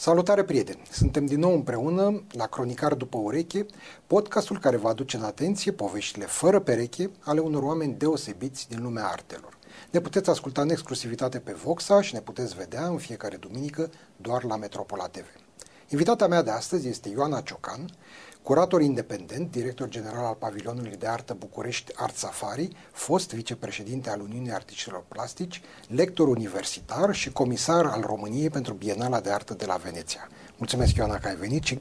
Salutare prieteni! Suntem din nou împreună la Cronicar după ureche, podcastul care va aduce în atenție poveștile fără pereche ale unor oameni deosebiți din lumea artelor. Ne puteți asculta în exclusivitate pe Voxa și ne puteți vedea în fiecare duminică doar la Metropola TV. Invitata mea de astăzi este Ioana Ciocan, curator independent, director general al Pavilionului de Artă București Art Safari, fost vicepreședinte al Uniunii Artiștilor Plastici, lector universitar și comisar al României pentru Bienala de Artă de la Veneția. Mulțumesc, Ioana, că ai venit și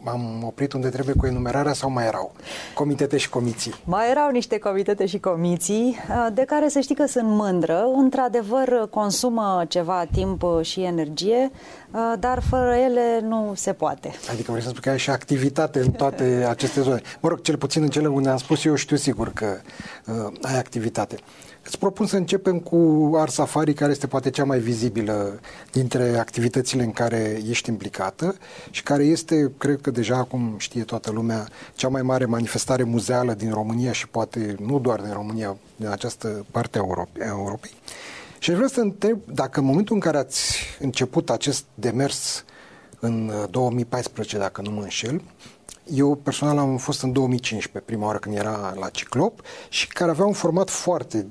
m-am oprit unde trebuie cu enumerarea sau mai erau comitete și comiții? Mai erau niște comitete și comiții uh, de care să știi că sunt mândră. Într-adevăr consumă ceva timp și energie, uh, dar fără ele nu se poate. Adică vrei să spun că ai și activitate în toate aceste zone. Mă rog, cel puțin în cele unde am spus eu știu sigur că uh, ai activitate. Îți propun să începem cu Art Safari, care este poate cea mai vizibilă dintre activitățile în care ești implicată și care este, cred că deja acum știe toată lumea, cea mai mare manifestare muzeală din România și poate nu doar din România, din această parte a Europei. Și aș vrea să întreb dacă în momentul în care ați început acest demers în 2014, uh, dacă nu mă înșel, eu personal am fost în 2015, prima oară când era la Ciclop și care avea un format foarte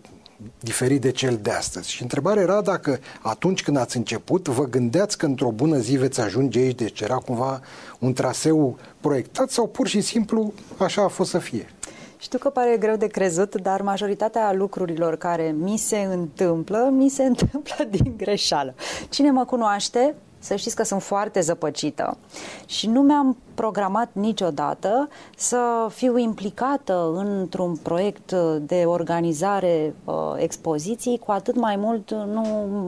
diferit de cel de astăzi. Și întrebarea era dacă atunci când ați început, vă gândeați că într-o bună zi veți ajunge aici, deci era cumva un traseu proiectat sau pur și simplu așa a fost să fie? Știu că pare greu de crezut, dar majoritatea lucrurilor care mi se întâmplă, mi se întâmplă din greșeală. Cine mă cunoaște să știți că sunt foarte zăpăcită și nu mi-am programat niciodată să fiu implicată într-un proiect de organizare uh, expoziții, cu atât mai mult nu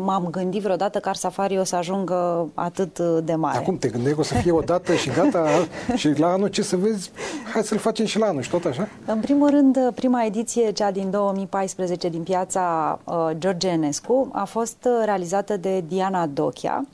m-am gândit vreodată că Safari o să ajungă atât de mare. Acum te gândeai că o să fie o dată și gata și la anul ce să vezi, hai să-l facem și la anul și tot așa? În primul rând, prima ediție, cea din 2014 din piața uh, George Enescu, a fost realizată de Diana Dochia,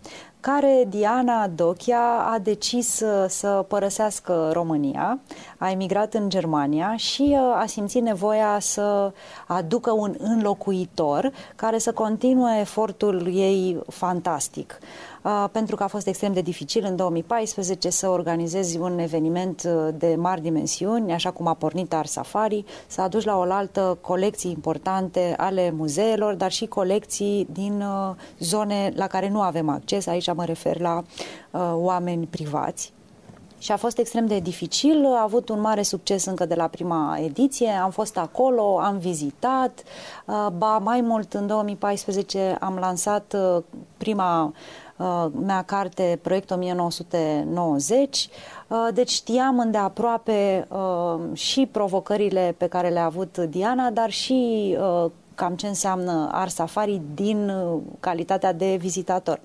care Diana Dochia a decis să părăsească România, a emigrat în Germania și uh, a simțit nevoia să aducă un înlocuitor care să continue efortul ei fantastic. Uh, pentru că a fost extrem de dificil în 2014 să organizezi un eveniment uh, de mari dimensiuni, așa cum a pornit Art Safari, să aduci la oaltă colecții importante ale muzeelor, dar și colecții din uh, zone la care nu avem acces. Aici mă refer la oameni privați și a fost extrem de dificil, a avut un mare succes încă de la prima ediție, am fost acolo, am vizitat, ba mai mult în 2014 am lansat prima Uh, mea carte Proiect 1990, uh, deci știam îndeaproape uh, și provocările pe care le-a avut Diana, dar și cam ce înseamnă Art Safari din calitatea de vizitator.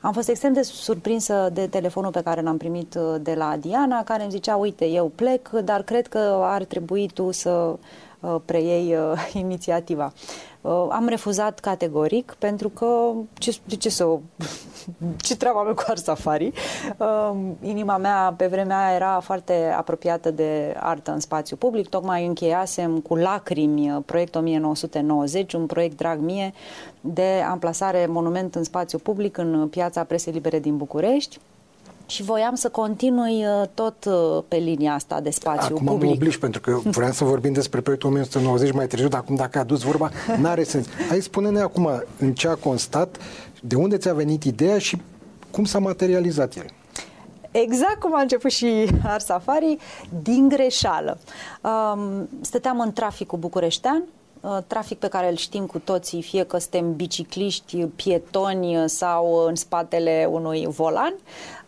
Am fost extrem de surprinsă de telefonul pe care l-am primit de la Diana, care îmi zicea, uite, eu plec, dar cred că ar trebui tu să preiei inițiativa. Am refuzat categoric pentru că ce, de ce să ce treabă am cu Art Safari. Uh, inima mea pe vremea aia era foarte apropiată de artă în spațiu public. Tocmai încheiasem cu lacrimi uh, proiectul 1990, un proiect drag mie de amplasare monument în spațiu public în piața Presei Libere din București și voiam să continui uh, tot uh, pe linia asta de spațiu acum public. Acum mă pentru că vreau să vorbim despre proiectul 1990 mai târziu, dar acum dacă a adus vorba, n-are sens. Hai spune-ne acum în ce a constat de unde ți-a venit ideea și cum s-a materializat el? Exact cum a început și Ars Safari, din greșeală. Um, stăteam în traficul bucureștean, uh, trafic pe care îl știm cu toții, fie că suntem bicicliști, pietoni sau în spatele unui volan.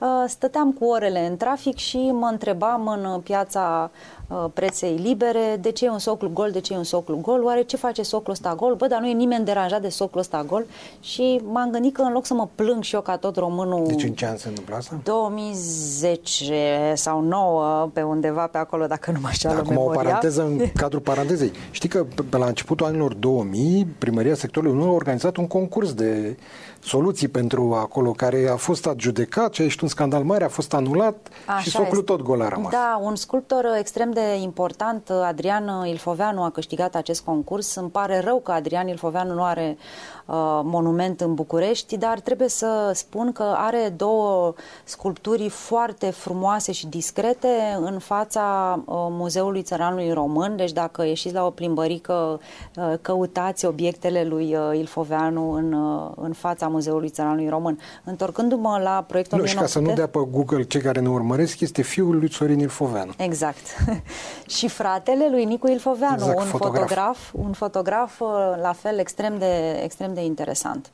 Uh, stăteam cu orele în trafic și mă întrebam în piața Uh, preței libere, de ce e un soclu gol, de ce e un soclu gol, oare ce face soclul ăsta gol? Bă, dar nu e nimeni deranjat de soclul ăsta gol și m-am gândit că în loc să mă plâng și eu ca tot românul... Deci în ce an se întâmplă asta? 2010 sau 9, pe undeva pe acolo, dacă nu mă șeală Acum memoria. o paranteză în cadrul parantezei. Știi că pe la începutul anilor 2000, primăria sectorului 1 a organizat un concurs de soluții pentru acolo, care a fost adjudecat și a ieșit un scandal mare, a fost anulat Așa și socul este. tot gol a rămas. Da, un sculptor extrem de important, Adrian Ilfoveanu, a câștigat acest concurs. Îmi pare rău că Adrian Ilfoveanu nu are uh, monument în București, dar trebuie să spun că are două sculpturi foarte frumoase și discrete în fața uh, Muzeului Țăranului Român. Deci dacă ieșiți la o plimbărică, uh, căutați obiectele lui uh, Ilfoveanu în, uh, în fața Muzeului Țăranului Român. Întorcându-mă la proiectul nu, 1900... și ca să nu dea pe Google cei care ne urmăresc, este fiul lui Sorin Ilfoveanu. Exact. și fratele lui Nicu Ilfoveanu, exact, un fotograf. fotograf, un fotograf uh, la fel extrem de, extrem de interesant.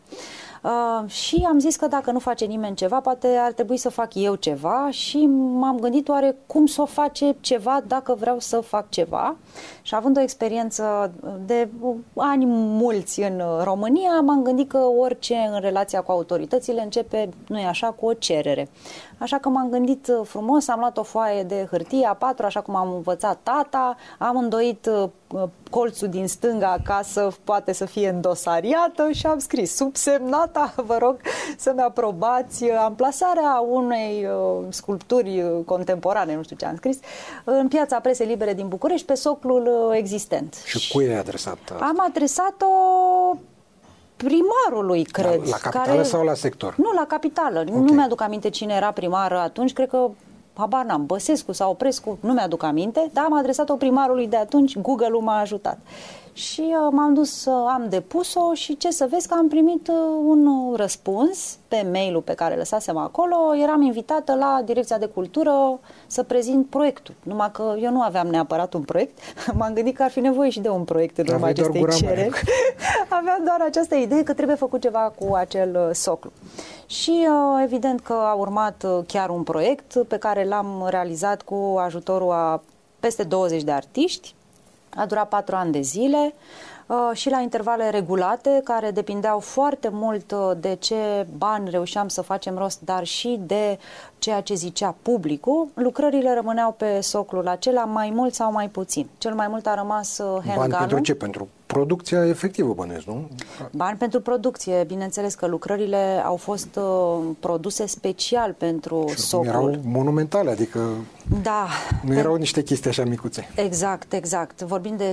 Uh, și am zis că dacă nu face nimeni ceva, poate ar trebui să fac eu ceva și m-am gândit oare cum să o face ceva dacă vreau să fac ceva. Și având o experiență de ani mulți în România, m-am gândit că orice în relația cu autoritățile începe, nu e așa, cu o cerere. Așa că m-am gândit frumos, am luat o foaie de hârtie A4, așa cum am învățat tata, am îndoit uh, colțul din stânga ca să poate să fie îndosariată și am scris subsemnata, vă rog să-mi aprobați amplasarea unei uh, sculpturi contemporane, nu știu ce am scris, în piața presei libere din București, pe soclul uh, existent. Și cui ai adresat? Am adresat-o primarului, cred. La, la capitală care... sau la sector? Nu, la capitală. Okay. Nu mi-aduc aminte cine era primară atunci, cred că habar n-am, Băsescu sau Oprescu, nu mi-aduc aminte, dar am adresat-o primarului de atunci, Google-ul m-a ajutat. Și uh, m-am dus, uh, am depus-o și ce să vezi că am primit uh, un răspuns pe mail-ul pe care lăsasem acolo. Eram invitată la Direcția de Cultură să prezint proiectul. Numai că eu nu aveam neapărat un proiect. M-am gândit că ar fi nevoie și de un proiect în urma acestei cereri. aveam doar această idee că trebuie făcut ceva cu acel uh, soclu. Și uh, evident că a urmat uh, chiar un proiect pe care l-am realizat cu ajutorul a peste 20 de artiști. A durat patru ani de zile uh, și la intervale regulate, care depindeau foarte mult de ce bani reușeam să facem rost, dar și de ceea ce zicea publicul, lucrările rămâneau pe soclul acela mai mult sau mai puțin. Cel mai mult a rămas handgun Bani pentru ce? Pentru producția efectivă, bănesc, nu? Bani pentru producție. Bineînțeles că lucrările au fost uh, produse special pentru și socul. Erau monumentale, adică da, nu pe... erau niște chestii așa micuțe. Exact, exact. Vorbim de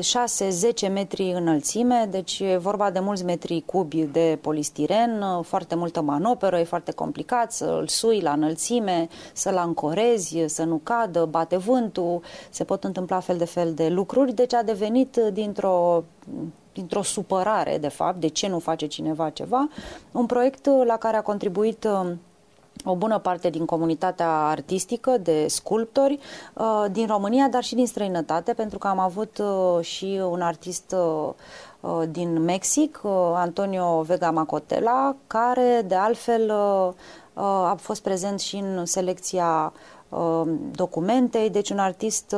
6-10 metri înălțime, deci e vorba de mulți metri cubi de polistiren, uh, foarte multă manoperă, e foarte complicat să îl sui la înălțime, să-l ancorezi, să nu cadă, bate vântul, se pot întâmpla fel de fel de lucruri, deci a devenit dintr-o dintr-o supărare, de fapt, de ce nu face cineva ceva, un proiect la care a contribuit um, o bună parte din comunitatea artistică de sculptori uh, din România, dar și din străinătate, pentru că am avut uh, și un artist uh, din Mexic, Antonio Vega Macotela, care de altfel a fost prezent și în selecția documentei, deci un artist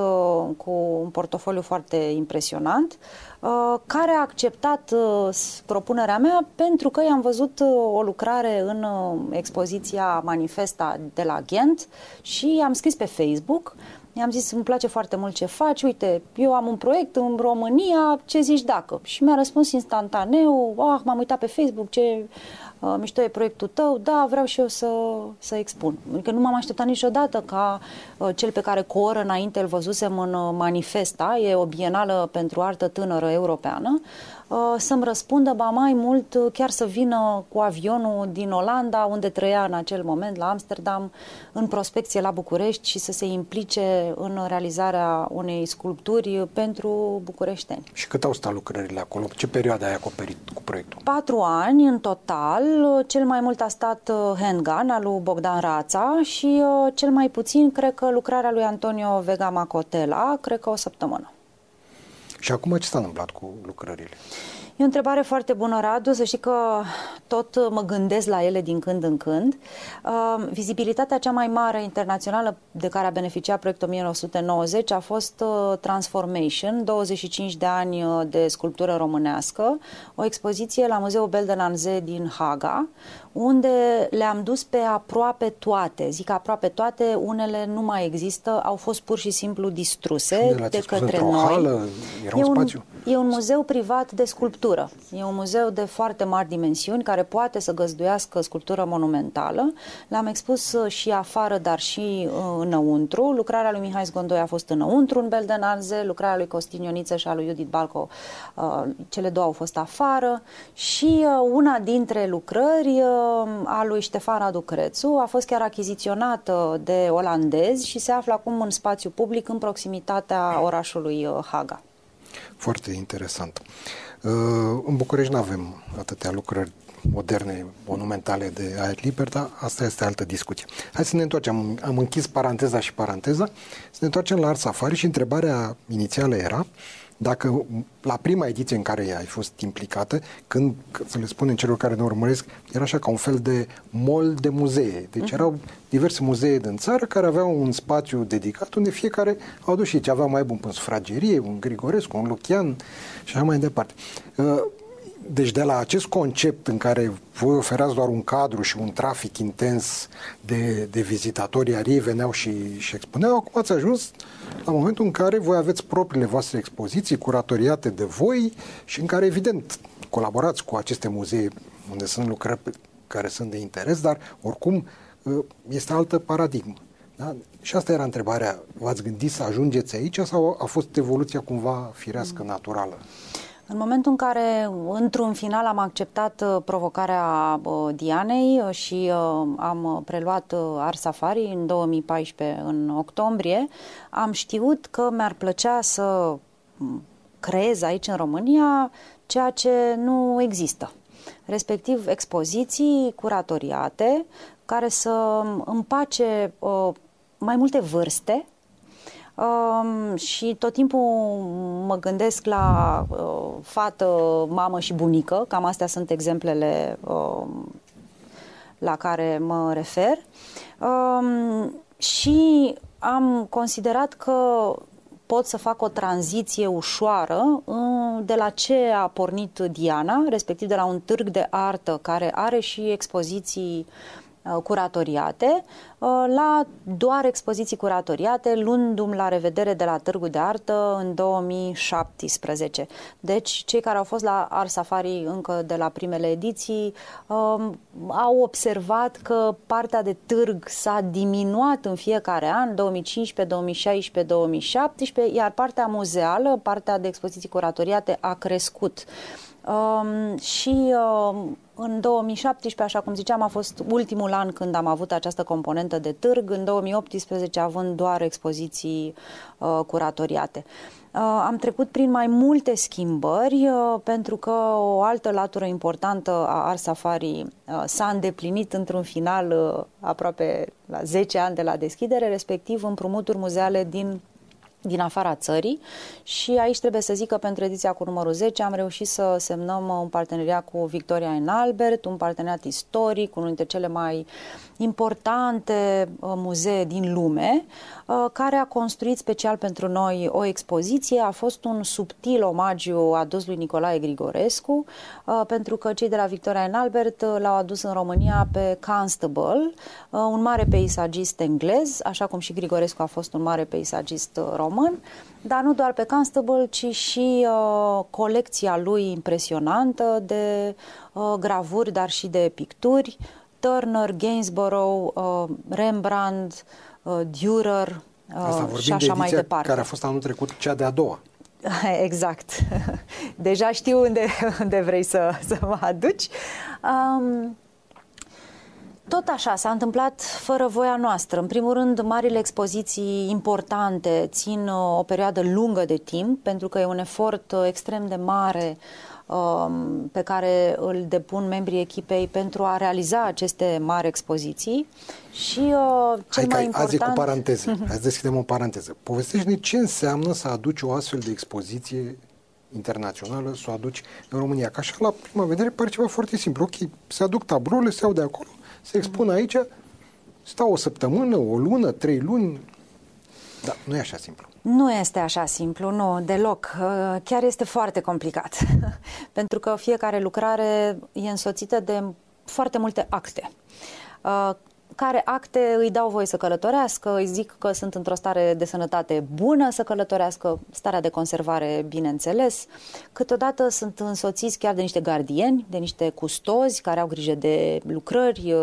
cu un portofoliu foarte impresionant. Uh, care a acceptat uh, propunerea mea pentru că i-am văzut uh, o lucrare în expoziția Manifesta de la Ghent și am scris pe Facebook I-am zis, îmi place foarte mult ce faci, uite, eu am un proiect în România, ce zici dacă? Și mi-a răspuns instantaneu, ah, m-am uitat pe Facebook, ce uh, mișto e proiectul tău, da, vreau și eu să, să expun. Adică nu m-am așteptat niciodată ca uh, cel pe care cu o oră înainte îl văzusem în uh, Manifesta, e o bienală pentru artă tânără europeană, Uh, să-mi răspundă, ba mai mult, uh, chiar să vină cu avionul din Olanda, unde trăia în acel moment, la Amsterdam, în prospecție la București și să se implice în realizarea unei sculpturi pentru bucureșteni. Și cât au stat lucrările acolo? Ce perioadă ai acoperit cu proiectul? Patru ani în total. Cel mai mult a stat uh, Handgun al lui Bogdan Rața și cel mai puțin, cred că lucrarea lui Antonio Vega Macotela, cred că o săptămână. Și acum ce s-a întâmplat cu lucrările? E o întrebare foarte bună, Radu, să știi că tot mă gândesc la ele din când în când. Uh, vizibilitatea cea mai mare internațională de care a beneficiat proiectul 1990 a fost uh, Transformation, 25 de ani uh, de sculptură românească, o expoziție la Muzeul Beldenanze din Haga, unde le-am dus pe aproape toate. Zic aproape toate, unele nu mai există, au fost pur și simplu distruse de către noi. Hală, era un, un spațiu? E un muzeu privat de sculptură. E un muzeu de foarte mari dimensiuni care poate să găzduiască sculptură monumentală. L-am expus uh, și afară, dar și uh, înăuntru. Lucrarea lui Mihai Zgondoi a fost înăuntru în Beldenanze, lucrarea lui Costin Ioniță și a lui Judith Balco, uh, cele două au fost afară și una dintre lucrări a lui Ștefan Radu Crețu a fost chiar achiziționată de olandezi și se află acum în spațiu public în proximitatea orașului Haga. Foarte interesant. Uh, în București nu avem atâtea lucrări moderne, monumentale de aer liber, dar asta este altă discuție. Hai să ne întoarcem. Am închis paranteza și paranteza. Să ne întoarcem la Art Safari și întrebarea inițială era dacă la prima ediție în care ai fost implicată, când, să le spunem celor care ne urmăresc, era așa ca un fel de mall de muzee. Deci uh-huh. erau diverse muzee din țară care aveau un spațiu dedicat unde fiecare au dus și ce avea mai bun pe sufragerie, un Grigorescu, un Lucian și așa mai departe. Uh, deci de la acest concept în care voi oferați doar un cadru și un trafic intens de, de vizitatori, iar ei veneau și, și expuneau, acum ați ajuns la momentul în care voi aveți propriile voastre expoziții curatoriate de voi și în care, evident, colaborați cu aceste muzee unde sunt lucrări care sunt de interes, dar oricum ă, este altă paradigmă. Da? Și asta era întrebarea. V-ați gândit să ajungeți aici sau a fost evoluția cumva firească, naturală? În momentul în care, într-un final, am acceptat uh, provocarea uh, Dianei uh, și am preluat Art Safari în 2014, în octombrie, am știut că mi-ar plăcea să mm, creez aici în România ceea ce nu există. Respectiv expoziții curatoriate care să împace mai multe vârste Um, și tot timpul mă gândesc la uh, fată, mamă și bunică, cam astea sunt exemplele uh, la care mă refer. Um, și am considerat că pot să fac o tranziție ușoară uh, de la ce a pornit Diana, respectiv de la un târg de artă care are și expoziții uh, Uh, curatoriate uh, la doar expoziții curatoriate, luându-mi la revedere de la Târgu de Artă în 2017. Deci, cei care au fost la Art Safari încă de la primele ediții um, au observat că partea de târg s-a diminuat în fiecare an, 2015, 2016, 2017, iar partea muzeală, partea de expoziții curatoriate a crescut. Um, și um, în 2017, așa cum ziceam, a fost ultimul an când am avut această componentă de târg, în 2018 având doar expoziții uh, curatoriate. Uh, am trecut prin mai multe schimbări uh, pentru că o altă latură importantă a Art Safari uh, s-a îndeplinit într-un final uh, aproape la 10 ani de la deschidere, respectiv împrumuturi muzeale din din afara țării și aici trebuie să zic că pentru ediția cu numărul 10 am reușit să semnăm un parteneriat cu Victoria în Albert, un parteneriat istoric, unul dintre cele mai importante uh, muzee din lume, uh, care a construit special pentru noi o expoziție. A fost un subtil omagiu adus lui Nicolae Grigorescu, uh, pentru că cei de la Victoria în Albert l-au adus în România pe Constable, un mare peisagist englez, așa cum și Grigorescu a fost un mare peisagist român, dar nu doar pe Constable, ci și uh, colecția lui impresionantă de uh, gravuri, dar și de picturi, Turner, Gainsborough, uh, Rembrandt, uh, Dürer uh, și așa de mai departe. care a fost anul trecut cea de-a doua. Exact. Deja știu unde, unde vrei să, să mă aduci. Um, tot așa, s-a întâmplat fără voia noastră. În primul rând, marile expoziții importante țin uh, o perioadă lungă de timp, pentru că e un efort uh, extrem de mare um, pe care îl depun membrii echipei pentru a realiza aceste mari expoziții. Și uh, cel Hai mai important... Azi cu paranteze. Hai să deschidem o paranteză. Povestește-ne ce înseamnă să aduci o astfel de expoziție internațională, să o aduci în România. Ca așa, la prima vedere, pare ceva foarte simplu. Ok, se aduc tablourile, se iau de acolo, se expun aici, stau o săptămână, o lună, trei luni. Da, nu e așa simplu. Nu este așa simplu, nu, deloc. Uh, chiar este foarte complicat. Pentru că fiecare lucrare e însoțită de foarte multe acte uh, care acte îi dau voie să călătorească, îi zic că sunt într-o stare de sănătate bună să călătorească, starea de conservare, bineînțeles. Câteodată sunt însoțiți chiar de niște gardieni, de niște custozi care au grijă de lucrări,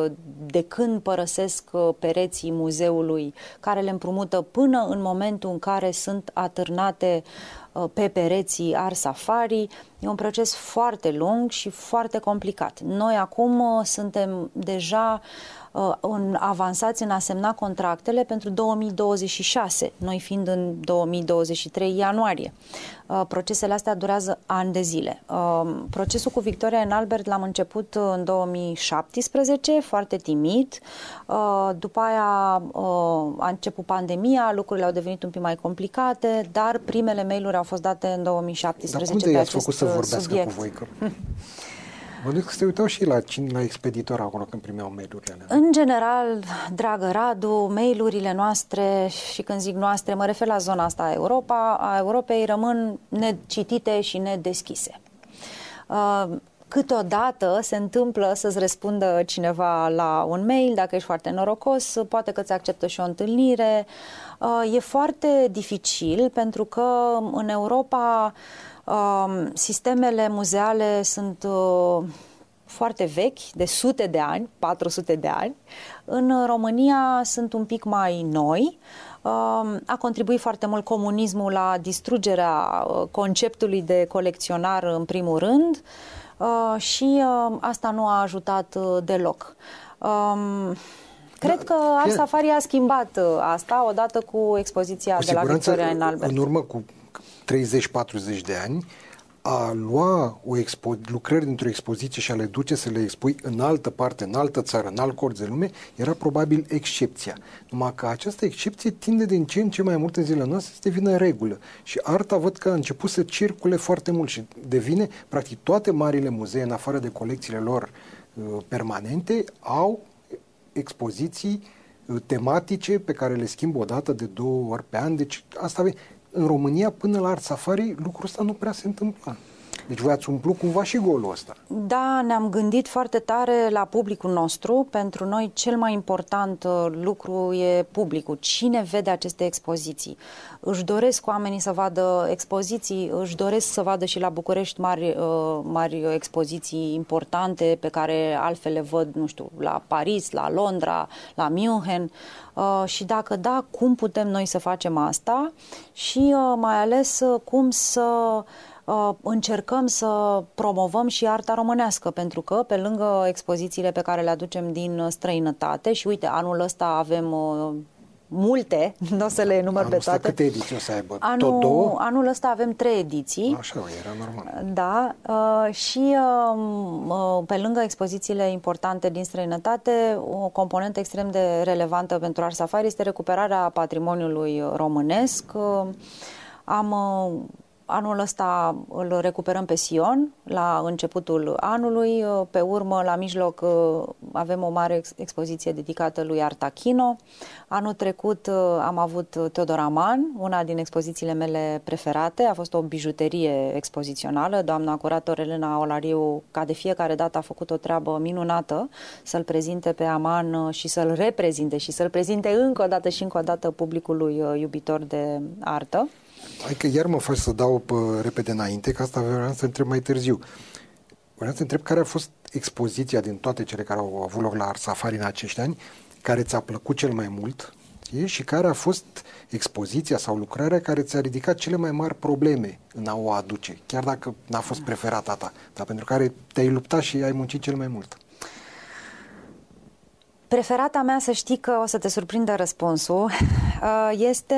de când părăsesc pereții muzeului, care le împrumută până în momentul în care sunt atârnate uh, pe pereții Ar Safari. E un proces foarte lung și foarte complicat. Noi acum uh, suntem deja Uh, în, avansați în a semna contractele pentru 2026, noi fiind în 2023 ianuarie. Uh, procesele astea durează ani de zile. Uh, procesul cu Victoria în Albert l-am început în 2017, foarte timid. După aia a început pandemia, lucrurile au devenit un pic mai complicate, dar primele mail-uri au fost date în 2017 Dar cum de i-ați făcut să vorbească subiect. cu voi? Că... Mă că se uitau și la, la expeditor acolo când primeau mail-urile. În general, dragă Radu, mail-urile noastre, și când zic noastre, mă refer la zona asta a Europa, a Europei, rămân necitite și nedeschise. Uh, câteodată se întâmplă să-ți răspundă cineva la un mail, dacă ești foarte norocos, poate că ți acceptă și o întâlnire. Uh, e foarte dificil pentru că în Europa Sistemele muzeale sunt uh, foarte vechi, de sute de ani, 400 de ani. În România sunt un pic mai noi. A contribuit foarte mult comunismul la distrugerea uh, conceptului de colecționar în primul rând uh, și asta nu a ajutat deloc. Cred da, că Art Safari a schimbat asta odată cu expoziția cu de la Victoria în Albert. În urmă cu 30-40 de ani, a lua o expo- lucrări dintr-o expoziție și a le duce să le expui în altă parte, în altă țară, în alt corp de lume, era probabil excepția. Numai că această excepție tinde din ce în ce mai mult în zilele noastre să devină regulă. Și arta văd că a început să circule foarte mult și devine, practic, toate marile muzee, în afară de colecțiile lor uh, permanente, au expoziții uh, tematice pe care le schimbă o dată de două ori pe an. Deci asta în România, până la Art Safari, lucrul ăsta nu prea se întâmpla. Deci voi ați umplut cumva și golul ăsta. Da, ne-am gândit foarte tare la publicul nostru. Pentru noi cel mai important uh, lucru e publicul. Cine vede aceste expoziții? Își doresc oamenii să vadă expoziții, își doresc să vadă și la București mari, uh, mari expoziții importante pe care altfel le văd, nu știu, la Paris, la Londra, la München. Uh, și dacă da, cum putem noi să facem asta și mai ales cum să Uh, încercăm să promovăm și arta românească, pentru că pe lângă expozițiile pe care le aducem din străinătate și uite, anul ăsta avem uh, multe, nu o să le număr anul pe toate. câte ediții o să aibă? Anul, Tot două? Anul ăsta avem trei ediții. Așa, era normal. Da, uh, și um, uh, pe lângă expozițiile importante din străinătate, o componentă extrem de relevantă pentru Ars Safari este recuperarea patrimoniului românesc. Uh, am uh, Anul ăsta îl recuperăm pe Sion, la începutul anului. Pe urmă, la mijloc, avem o mare expoziție dedicată lui Artachino. Anul trecut am avut Teodor Aman, una din expozițiile mele preferate. A fost o bijuterie expozițională. Doamna curator Elena Olariu, ca de fiecare dată, a făcut o treabă minunată să-l prezinte pe Aman și să-l reprezinte și să-l prezinte încă o dată și încă o dată publicului iubitor de artă. Hai că iar mă faci să dau pe, repede înainte, că asta vreau să întreb mai târziu. Vreau să întreb care a fost expoziția din toate cele care au avut loc la Art Safari în acești ani, care ți-a plăcut cel mai mult și care a fost expoziția sau lucrarea care ți-a ridicat cele mai mari probleme în a o aduce, chiar dacă n-a fost preferata ta, dar pentru care te-ai luptat și ai muncit cel mai mult. Preferata mea, să știi că o să te surprindă răspunsul, uh, este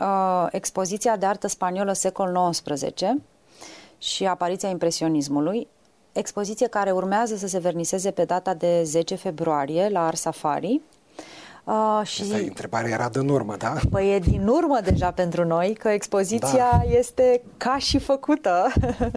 uh, expoziția de artă spaniolă secol XIX și apariția impresionismului, expoziție care urmează să se verniseze pe data de 10 februarie la Ars Safari Uh, și Asta întrebarea era de urmă, da? Păi e din urmă deja pentru noi, că expoziția da. este ca și făcută.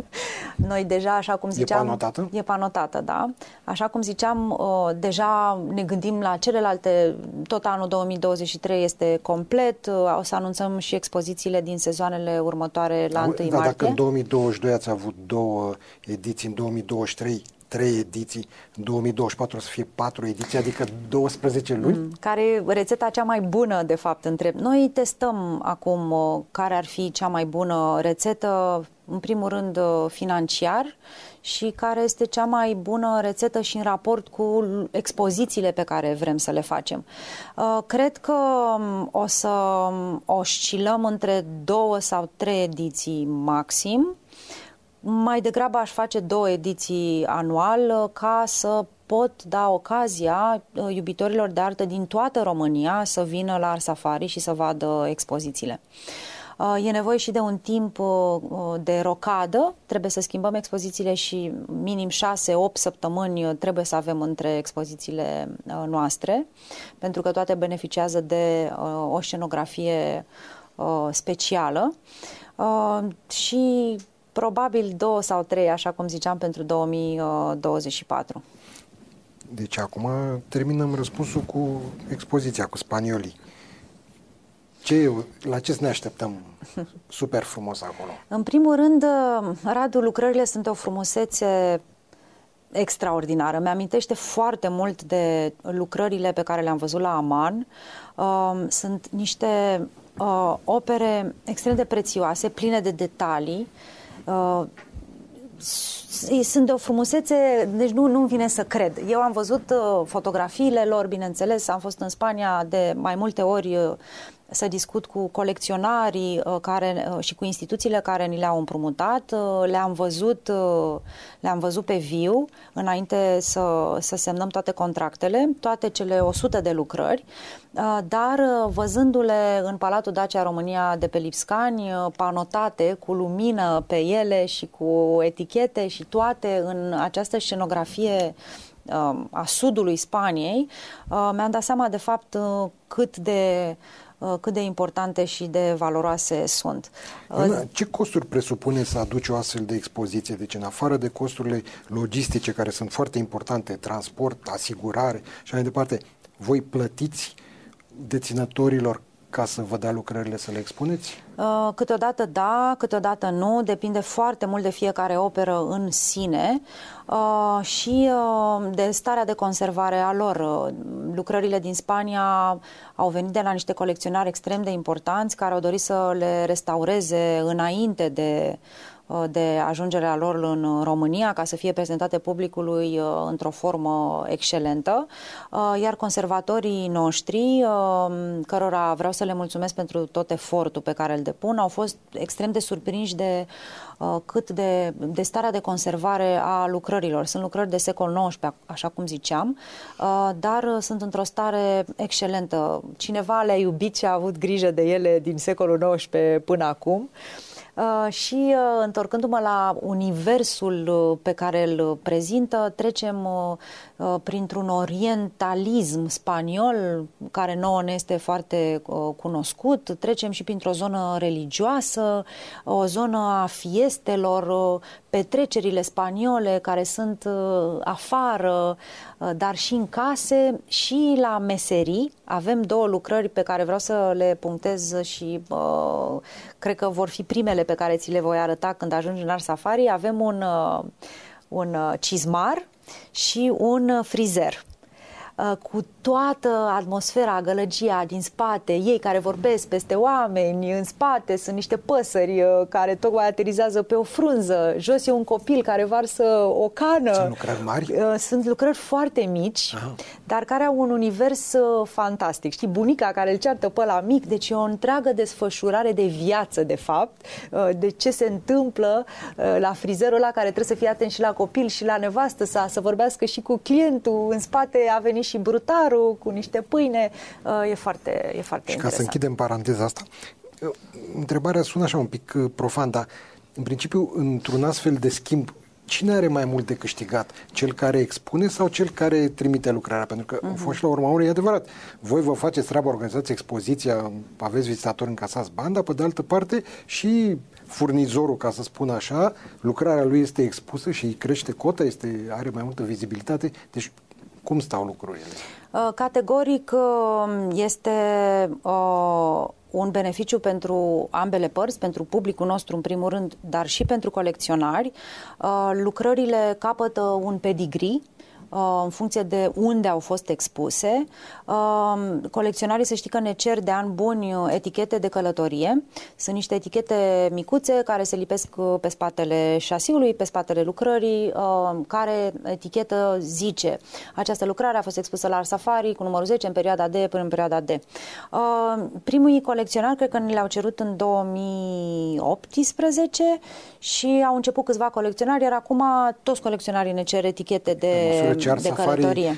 noi deja, așa cum ziceam... E panotată? E panotată, da. Așa cum ziceam, uh, deja ne gândim la celelalte, tot anul 2023 este complet, uh, o să anunțăm și expozițiile din sezoanele următoare la da, 1 da, martie. Dacă în 2022 ați avut două ediții, în 2023 trei ediții, în 2024 o să fie patru ediții, adică 12 luni? Mm, care e rețeta cea mai bună, de fapt, întreb. Noi testăm acum uh, care ar fi cea mai bună rețetă, în primul rând uh, financiar, și care este cea mai bună rețetă și în raport cu expozițiile pe care vrem să le facem. Uh, cred că um, o să um, oscilăm între două sau trei ediții maxim. Mai degrabă aș face două ediții anual uh, ca să pot da ocazia uh, iubitorilor de artă din toată România să vină la Art Safari și să vadă expozițiile. Uh, e nevoie și de un timp de rocadă, trebuie să schimbăm expozițiile și minim 6-8 săptămâni trebuie să avem între expozițiile noastre, pentru că toate beneficiază de o scenografie specială și Probabil două sau trei, așa cum ziceam, pentru 2024. Deci acum terminăm răspunsul cu expoziția, cu spaniolii. Ce, la ce să ne așteptăm super frumos acolo? În primul rând, Radu, lucrările sunt o frumusețe extraordinară. Mi-amintește foarte mult de lucrările pe care le-am văzut la Aman. Uh, sunt niște uh, opere extrem de prețioase, pline de detalii, uh, sunt de o frumusețe, deci nu, nu vine să cred. Eu am văzut uh, fotografiile lor, bineînțeles, am fost în Spania de mai multe ori uh, să discut cu colecționarii uh, care, uh, și cu instituțiile care ni le-au împrumutat. Uh, le-am văzut, le-am văzut pe viu înainte să, să semnăm toate contractele, toate cele 100 de lucrări, dar văzându-le în Palatul Dacia România de pe Lipscani, panotate cu lumină pe ele și cu etichete și toate în această scenografie a sudului Spaniei, mi-am dat seama de fapt cât de Uh, cât de importante și de valoroase sunt. Ana, ce costuri presupune să aduci o astfel de expoziție? Deci în afară de costurile logistice care sunt foarte importante, transport, asigurare și mai departe, voi plătiți deținătorilor ca să vă dea lucrările să le expuneți? Uh, câteodată da, câteodată nu, depinde foarte mult de fiecare operă în sine uh, și uh, de starea de conservare a lor. Lucrările din Spania au venit de la niște colecționari extrem de importanți care au dorit să le restaureze înainte de Uh, de ajungerea lor în România ca să fie prezentate publicului uh, într-o formă excelentă, uh, iar conservatorii noștri, cărora vreau să le mulțumesc pentru tot efortul pe care îl depun, au fost extrem de surprinși de cât de, de starea de conservare a lucrărilor. Sunt lucrări de secol XIX, așa cum ziceam, dar sunt într-o stare excelentă. Cineva le-a iubit și a avut grijă de ele din secolul XIX până acum. Uh, și uh, întorcându-mă la universul uh, pe care îl prezintă, trecem printr-un orientalism spaniol care nouă ne este foarte cunoscut, trecem și printr-o zonă religioasă, o zonă a fiestelor, petrecerile spaniole care sunt afară, dar și în case și la meserii. Avem două lucrări pe care vreau să le punctez și uh, cred că vor fi primele pe care ți le voi arăta când ajungi în Art Safari. Avem un, uh, un uh, cizmar și un uh, frizer. Uh, cu toată atmosfera, gălăgia din spate, ei care vorbesc peste oameni, în spate sunt niște păsări uh, care tocmai aterizează pe o frunză, jos e un copil care varsă o cană. Sunt lucrări mari? Uh, sunt lucrări foarte mici, Aha. dar care au un univers fantastic. Știi, bunica care îl ceartă pe la mic, deci e o întreagă desfășurare de viață, de fapt, de ce se întâmplă la frizerul ăla care trebuie să fie atent și la copil și la nevastă sa, să vorbească și cu clientul, în spate a venit și brutarul cu niște pâine. Uh, e foarte, e foarte Și interesant. ca să închidem paranteza asta, uh, întrebarea sună așa un pic uh, profan, dar în principiu, într-un astfel de schimb, cine are mai mult de câștigat? Cel care expune sau cel care trimite lucrarea? Pentru că uh-huh. fost la urma urmei, e adevărat. Voi vă faceți treaba, organizați expoziția, aveți vizitatori încasați bani, dar pe de altă parte și furnizorul, ca să spun așa, lucrarea lui este expusă și crește cota, este, are mai multă vizibilitate. Deci Cum stau lucrurile? Categoric este un beneficiu pentru ambele părți, pentru publicul nostru în primul rând, dar și pentru colecționari. Lucrările capătă un pedigree Uh, în funcție de unde au fost expuse. Uh, colecționarii să știi că ne cer de ani buni uh, etichete de călătorie. Sunt niște etichete micuțe care se lipesc pe spatele șasiului, pe spatele lucrării, care etichetă zice această lucrare a fost expusă la Safari cu numărul 10 în perioada D până în perioada D. Primul colecționari cred că ne le-au cerut în 2018 și au început câțiva colecționari, iar acum toți colecționarii ne cer etichete de Cer de călătorie.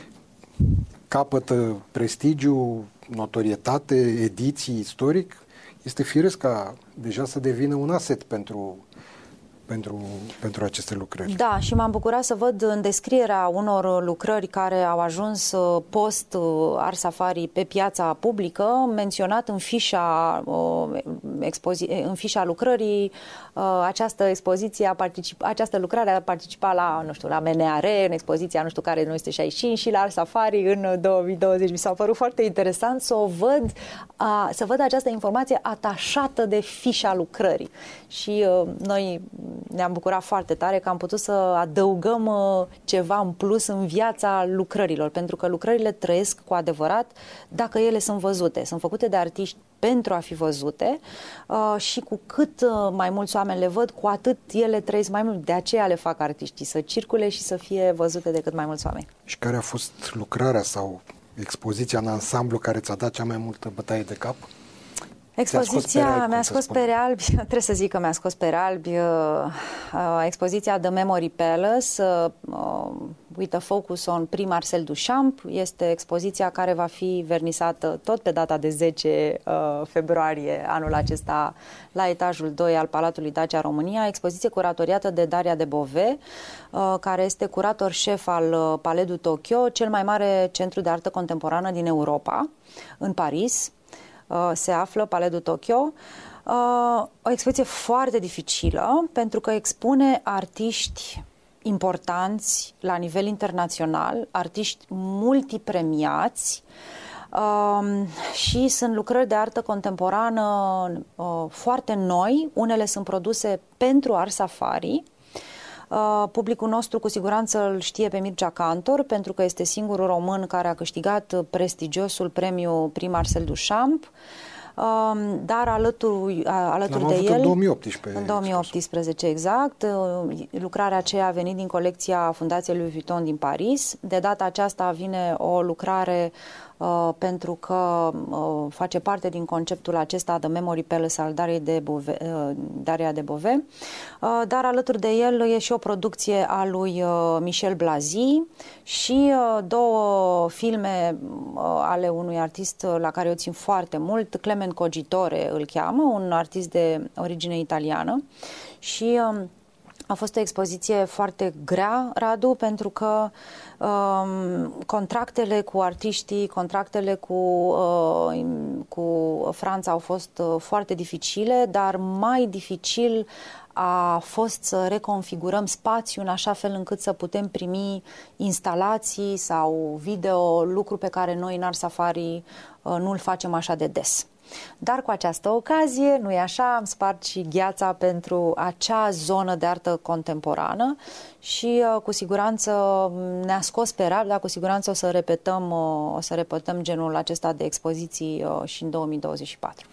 capătă prestigiu, notorietate, ediții istoric, este firesc ca deja să devină un asset pentru pentru, pentru aceste lucrări. Da, și m-am bucurat să văd în descrierea unor lucrări care au ajuns uh, post uh, Art Safari pe piața publică, menționat în fișa, uh, expozi- în fișa lucrării această expoziție a particip- această lucrare a participat la, nu știu, la MNR, în expoziția nu știu care 965 și la Art Safari în 2020. Mi s-a părut foarte interesant să o văd, să văd această informație atașată de fișa lucrării. Și noi ne-am bucurat foarte tare că am putut să adăugăm uh, ceva în plus în viața lucrărilor, pentru că lucrările trăiesc cu adevărat dacă ele sunt văzute. Sunt făcute de artiști pentru a fi văzute uh, și cu cât uh, mai mulți oameni le văd, cu atât ele trăiesc mai mult. De aceea le fac artiștii, să circule și să fie văzute de cât mai mulți oameni. Și care a fost lucrarea sau expoziția în ansamblu care ți-a dat cea mai multă bătaie de cap? Expoziția mi-a scos pe realbi, trebuie să zic că mi-a scos pe realbi, uh, uh, expoziția The Memory Palace, uh, uh, with a focus on prim Marcel Duchamp, este expoziția care va fi vernisată tot pe data de 10 uh, februarie anul acesta la etajul 2 al Palatului Dacia România, expoziție curatoriată de Daria de Bove, uh, care este curator șef al uh, Paledu Tokyo, cel mai mare centru de artă contemporană din Europa, în Paris, Uh, se află, Paledul Tokyo. Uh, o expoziție foarte dificilă pentru că expune artiști importanți la nivel internațional, artiști multipremiați uh, și sunt lucrări de artă contemporană uh, foarte noi. Unele sunt produse pentru Art Safari, Uh, publicul nostru cu siguranță îl știe pe Mircea Cantor, pentru că este singurul român care a câștigat prestigiosul premiu Prim Marcel Duchamp. Uh, dar alături, alături de el... în 2018. În 2018, exact. Uh, lucrarea aceea a venit din colecția Fundației Louis Vuitton din Paris. De data aceasta vine o lucrare Uh, pentru că uh, face parte din conceptul acesta de Memory Palace al Daria de Bove, uh, Daria de Bove. Uh, dar alături de el e și o producție a lui uh, Michel Blazi și uh, două filme uh, ale unui artist la care eu țin foarte mult, Clement Cogitore îl cheamă, un artist de origine italiană și uh, a fost o expoziție foarte grea, Radu, pentru că um, contractele cu artiștii, contractele cu, uh, cu Franța au fost uh, foarte dificile, dar mai dificil a fost să reconfigurăm spațiul în așa fel încât să putem primi instalații sau video, lucru pe care noi în Art Safari uh, nu-l facem așa de des. Dar cu această ocazie, nu-i așa, am spart și gheața pentru acea zonă de artă contemporană și uh, cu siguranță ne-a scos pe rab, dar cu siguranță o să repetăm, uh, o să repetăm genul acesta de expoziții uh, și în 2024.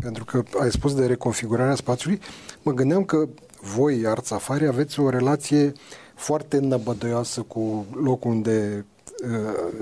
Pentru că ai spus de reconfigurarea spațiului, mă gândeam că voi, Art Safari, aveți o relație foarte năbădăioasă cu locul unde Uh,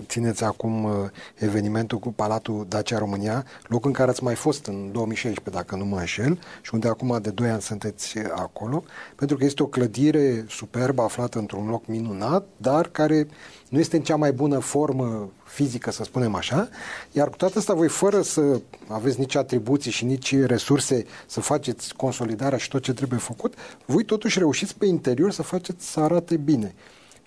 țineți acum uh, evenimentul cu Palatul Dacia România, loc în care ați mai fost în 2016, dacă nu mă înșel, și unde acum de 2 ani sunteți acolo, pentru că este o clădire superbă aflată într-un loc minunat, dar care nu este în cea mai bună formă fizică, să spunem așa, iar cu toate astea voi, fără să aveți nici atribuții și nici resurse să faceți consolidarea și tot ce trebuie făcut, voi totuși reușiți pe interior să faceți să arate bine.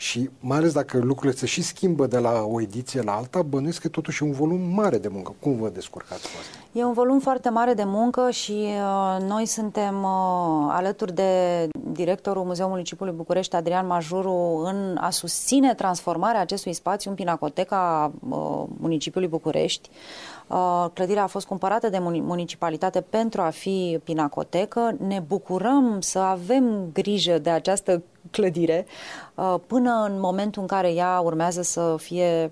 Și mai ales dacă lucrurile se și schimbă de la o ediție la alta, bănuiesc că totuși e un volum mare de muncă. Cum vă descurcați cu asta? E un volum foarte mare de muncă și uh, noi suntem uh, alături de directorul Muzeului Municipiului București, Adrian Majuru, în a susține transformarea acestui spațiu în pinacoteca uh, Municipiului București. Uh, clădirea a fost cumpărată de municipalitate pentru a fi pinacotecă. Ne bucurăm să avem grijă de această clădire uh, până în momentul în care ea urmează să fie uh,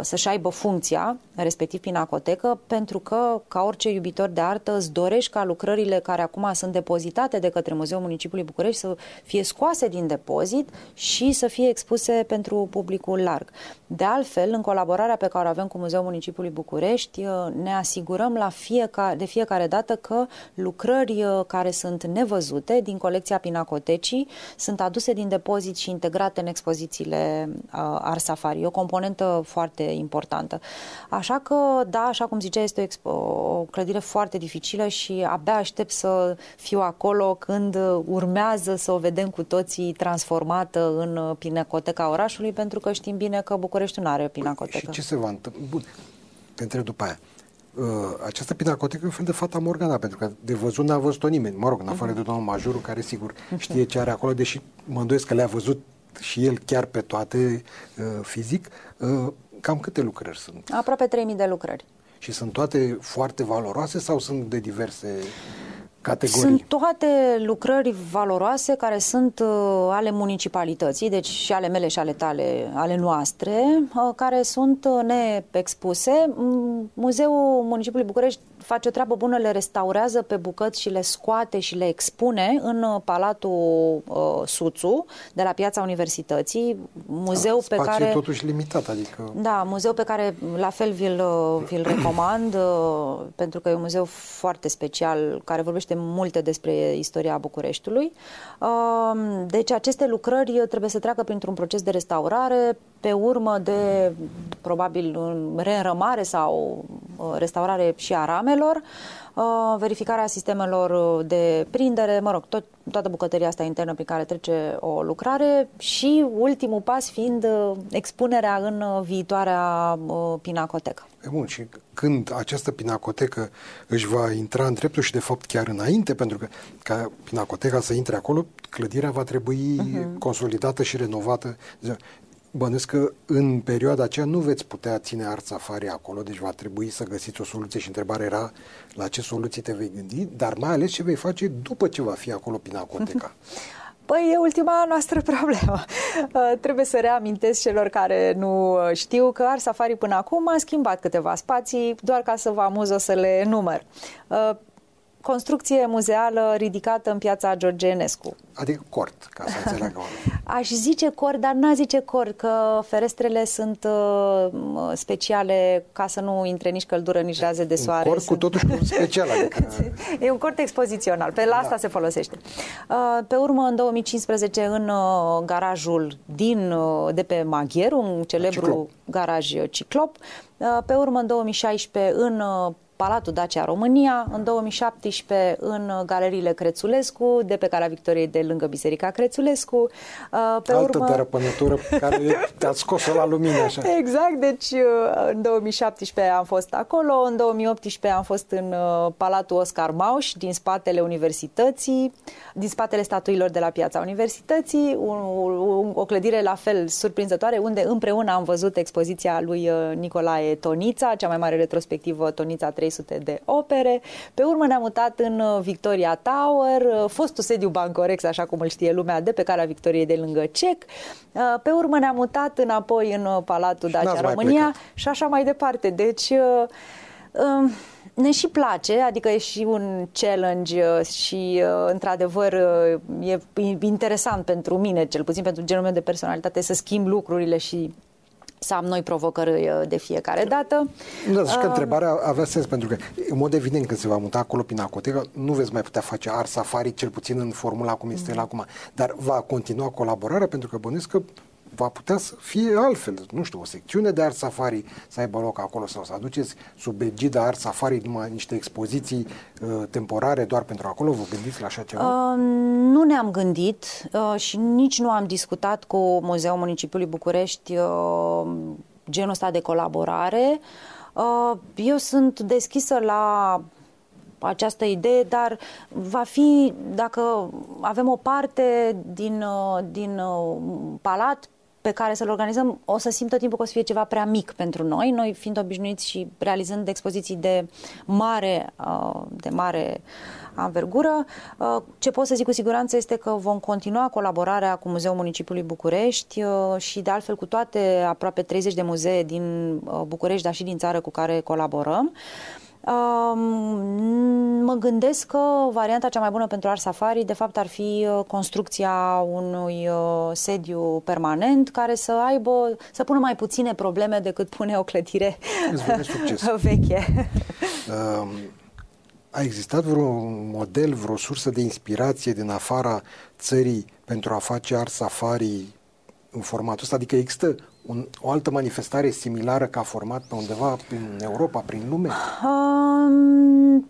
să-și aibă funcția, respectiv pinacotecă, pentru că, ca orice iubitor de artă, îți dorești ca lucrările care acum sunt depozitate de către Muzeul Municipiului București să fie scoase din depozit și să fie expuse pentru publicul larg. De altfel, în colaborarea pe care o avem cu Muzeul Municipiului București, uh, ne asigurăm la fiecare, de fiecare dată că lucrări uh, care sunt nevăzute din colecția Pinacotecii sunt aduse din depozit și integrate în expozițiile uh, Art Safari. E o componentă foarte importantă. Așa că, da, așa cum zicea, este o, o clădire foarte dificilă și abia aștept să fiu acolo când urmează să o vedem cu toții transformată în Pinacoteca orașului, pentru că știm bine că București București nu are pinacotecă. Și ce se va întâmpla? Bun, te întreb după aia. Uh, această pinacotecă e un fel de fata Morgana, pentru că de văzut n-a văzut-o nimeni. Mă rog, în afară uh-huh. de domnul Majorul, care sigur uh-huh. știe ce are acolo, deși mă îndoiesc că le-a văzut și el chiar pe toate uh, fizic. Uh, cam câte lucrări sunt? Aproape 3000 de lucrări. Și sunt toate foarte valoroase sau sunt de diverse categorii? Sunt toate lucrări valoroase care sunt uh, ale municipalității, deci și ale mele și ale tale, ale noastre, uh, care sunt uh, neexpuse. Muzeul Municipiului București face o treabă bună, le restaurează pe bucăți și le scoate și le expune în uh, Palatul uh, Suțu, de la Piața Universității, muzeu da, pe care... totuși limitat, adică... Da, muzeu pe care la fel vi-l, uh, vi recomand, uh, pentru că e un muzeu foarte special, care vorbește multe despre istoria Bucureștiului. Uh, deci aceste lucrări trebuie să treacă printr-un proces de restaurare, pe urmă de probabil reînrămare sau uh, restaurare și a ramelor, uh, verificarea sistemelor de prindere, mă rog, tot, toată bucătăria asta internă prin care trece o lucrare și ultimul pas fiind uh, expunerea în viitoarea pinacotecă. E bun, și când această pinacotecă își va intra în dreptul și de fapt chiar înainte, pentru că ca pinacoteca să intre acolo, clădirea va trebui uh-huh. consolidată și renovată. Bănuiesc că în perioada aceea nu veți putea ține art safari acolo, deci va trebui să găsiți o soluție și întrebarea era la ce soluții te vei gândi, dar mai ales ce vei face după ce va fi acolo pinacoteca. Păi e ultima noastră problemă. Uh, trebuie să reamintesc celor care nu știu că Art Safari până acum a schimbat câteva spații, doar ca să vă amuz o să le număr. Uh, construcție muzeală ridicată în piața George Enescu. Adică cort, ca să înțeleagă Aș zice cort, dar n-a zice cort, că ferestrele sunt uh, speciale ca să nu intre nici căldură, nici raze de soare. Un cort sunt... cu totuși un special. Adică... e un cort expozițional, pe la asta da. se folosește. Uh, pe urmă, în 2015, în uh, garajul din, uh, de pe Maghier, un celebru Ciclop. garaj ciclop, uh, pe urmă, în 2016, în uh, Palatul Dacia România, în 2017 în galeriile Crețulescu, de pe calea Victoriei de lângă Biserica Crețulescu. Uh, pe Altă urmă... terăpănătură care te-a scos la lumină așa. Exact, deci uh, în 2017 am fost acolo, în 2018 am fost în uh, Palatul Oscar Mauș, din spatele Universității, din spatele statuilor de la Piața Universității, un, un, o clădire la fel surprinzătoare, unde împreună am văzut expoziția lui Nicolae Tonița, cea mai mare retrospectivă Tonița 3 300 de opere. Pe urmă ne-am mutat în uh, Victoria Tower, uh, fostul sediu Bancorex, așa cum îl știe lumea, de pe calea Victoriei de lângă CEC. Uh, pe urmă ne-am mutat înapoi în Palatul Dacia România și așa mai departe. Deci um, ne și place, adică e și un challenge și, într-adevăr, e interesant pentru mine, cel puțin pentru genul meu de personalitate, să schimb lucrurile și să am noi provocări uh, de fiecare dată. Da, și că uh, întrebarea avea sens, pentru că, în mod evident, când se va muta acolo Pinacoteca, nu veți mai putea face art safari, cel puțin în formula cum este mm. el acum, dar va continua colaborarea, pentru că bănuiesc că va putea să fie altfel, nu știu, o secțiune de art safari să aibă loc acolo sau să aduceți sub egida art safari numai niște expoziții uh, temporare doar pentru acolo, vă gândiți la așa ceva? Uh, nu ne-am gândit uh, și nici nu am discutat cu Muzeul Municipiului București uh, genul ăsta de colaborare. Uh, eu sunt deschisă la această idee, dar va fi, dacă avem o parte din, uh, din uh, palat pe care să-l organizăm, o să simt tot timpul că o să fie ceva prea mic pentru noi, noi fiind obișnuiți și realizând expoziții de mare, de mare anvergură. Ce pot să zic cu siguranță este că vom continua colaborarea cu Muzeul Municipiului București și de altfel cu toate aproape 30 de muzee din București, dar și din țară cu care colaborăm. Mă gândesc că varianta cea mai bună pentru Art Safari, de fapt, ar fi uh, construcția unui uh, sediu permanent care să aibă, să pună mai puține probleme decât pune o clădire veche. A existat vreun model, vreo sursă de inspirație din afara țării pentru a face Art Safari în formatul ăsta? Adică există un, o altă manifestare similară ca format pe undeva prin Europa, prin lume? Um,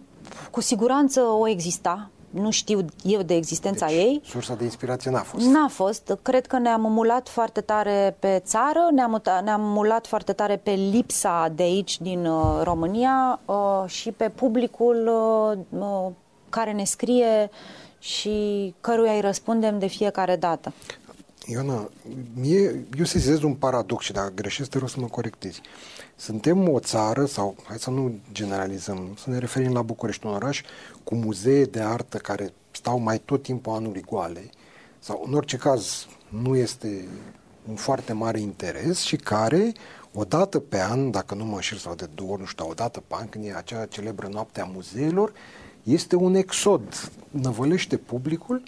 cu siguranță o exista. Nu știu eu de existența deci, ei. Sursa de inspirație n-a fost. N-a fost. Cred că ne-am mulat foarte tare pe țară, ne-am, ne-am mulat foarte tare pe lipsa de aici, din uh, România, uh, și pe publicul uh, uh care ne scrie și căruia îi răspundem de fiecare dată. Ioana, mie, eu sezez un paradox și dacă greșesc te rog să mă corectezi. Suntem o țară, sau hai să nu generalizăm, să ne referim la București, un oraș cu muzee de artă care stau mai tot timpul anului goale, sau în orice caz nu este un foarte mare interes și care, o dată pe an, dacă nu mă înșir sau de două ori, nu știu, o dată pe an, când e acea celebră noapte a muzeelor, este un exod, năvălește publicul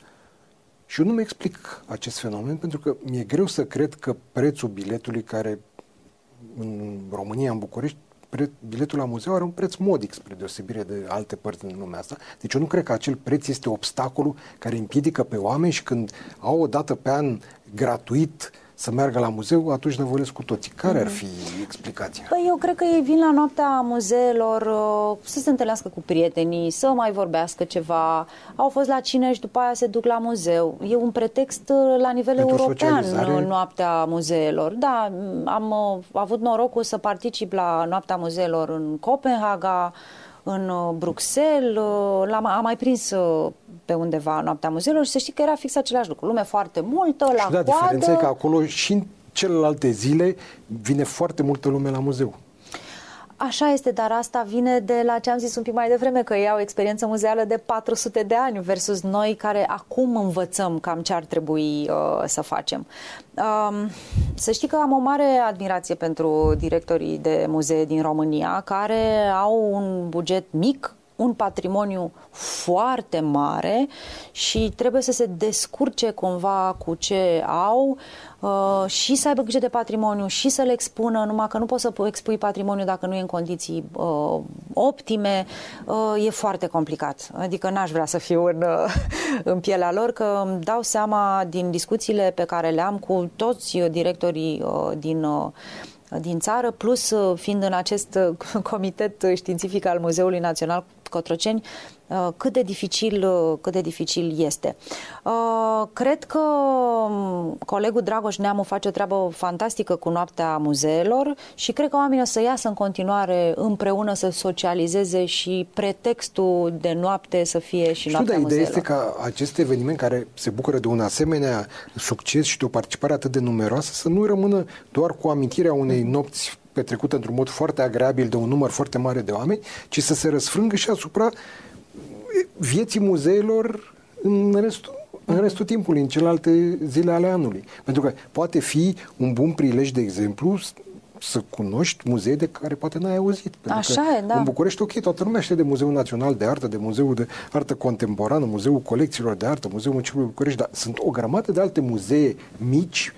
și eu nu mi explic acest fenomen pentru că mi-e greu să cred că prețul biletului care în România, în București, biletul la muzeu are un preț modic spre deosebire de alte părți din lumea asta. Deci eu nu cred că acel preț este obstacolul care împiedică pe oameni și când au o dată pe an gratuit uh, să meargă la muzeu, atunci năvălesc cu toții. Care ar fi explicația? Păi eu cred că ei vin la noaptea muzeelor uh, să se întâlnească cu prietenii, să mai vorbească ceva. Au fost la cine și după aia se duc la muzeu. E un pretext uh, la nivel Pentru european socializare? noaptea muzeelor. Da, am uh, avut norocul să particip la noaptea muzeelor în Copenhaga, în Bruxelles, l-am, am mai prins pe undeva noaptea muzeelor și să știi că era fix același lucru. Lume foarte multă, la și da, coadă. diferența e că acolo și în celelalte zile vine foarte multă lume la muzeu. Așa este, dar asta vine de la ce am zis un pic mai devreme, că ei au experiență muzeală de 400 de ani versus noi care acum învățăm cam ce ar trebui uh, să facem. Um, să știi că am o mare admirație pentru directorii de muzee din România care au un buget mic, un patrimoniu foarte mare și trebuie să se descurce cumva cu ce au uh, și să aibă grijă de patrimoniu și să le expună, numai că nu poți să expui patrimoniu dacă nu e în condiții uh, optime, uh, e foarte complicat. Adică n-aș vrea să fiu în, uh, în pielea lor, că îmi dau seama din discuțiile pe care le am cu toți directorii uh, din uh, din țară, plus uh, fiind în acest uh, comitet științific al Muzeului Național Cotroceni, uh, cât de dificil, cât de dificil este. Cred că um, colegul Dragoș Neamu face o treabă fantastică cu noaptea muzeelor și cred că oamenii o să iasă în continuare împreună să socializeze și pretextul de noapte să fie și noaptea Știu, dar ideea este ca acest eveniment care se bucură de un asemenea succes și de o participare atât de numeroasă să nu rămână doar cu amintirea unei nopți petrecută într-un mod foarte agreabil de un număr foarte mare de oameni, ci să se răsfrângă și asupra vieții muzeelor în restul în restul timpului, în celelalte zile ale anului. Pentru că poate fi un bun prilej, de exemplu, să cunoști muzee de care poate n-ai auzit. Pentru Așa că e, da. În București, ok, toată lumea știe de Muzeul Național de Artă, de Muzeul de Artă Contemporană, Muzeul Colecțiilor de Artă, Muzeul Municipiului București, dar sunt o grămadă de alte muzee mici,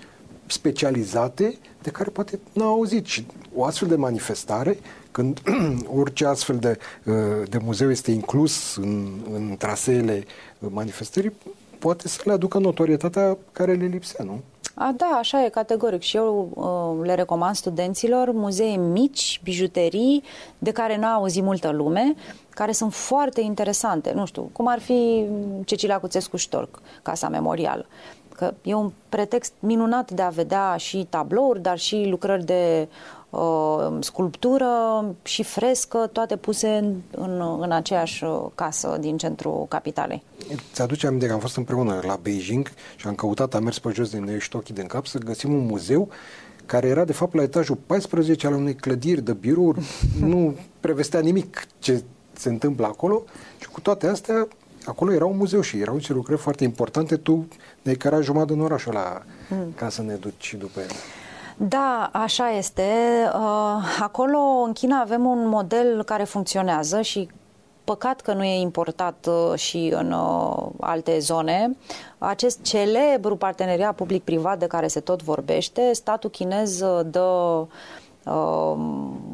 specializate, de care poate n-au auzit. Și o astfel de manifestare, când orice astfel de, uh, de muzeu este inclus în, în traseele manifestării, poate să le aducă notorietatea care le lipsea, nu? A, da, așa e, categoric. Și eu uh, le recomand studenților muzee mici, bijuterii, de care n-a auzit multă lume, care sunt foarte interesante. Nu știu, cum ar fi Cecilia Cuțescu Ștorc, Casa Memorială că e un pretext minunat de a vedea și tablouri, dar și lucrări de uh, sculptură și frescă, toate puse în, în, în aceeași casă din centrul capitalei. Ți aduce aminte că am fost împreună la Beijing și am căutat, am mers pe jos din ești ochii din cap să găsim un muzeu care era de fapt la etajul 14 al unei clădiri de birouri, nu prevestea nimic ce se întâmplă acolo și cu toate astea acolo era un muzeu și erau niște lucrări foarte importante. Tu ne-ai cărat jumătate în orașul ăla mm. ca să ne duci după el. Da, așa este. Uh, acolo, în China, avem un model care funcționează și păcat că nu e importat uh, și în uh, alte zone. Acest celebru parteneriat public-privat de care se tot vorbește, statul chinez dă uh,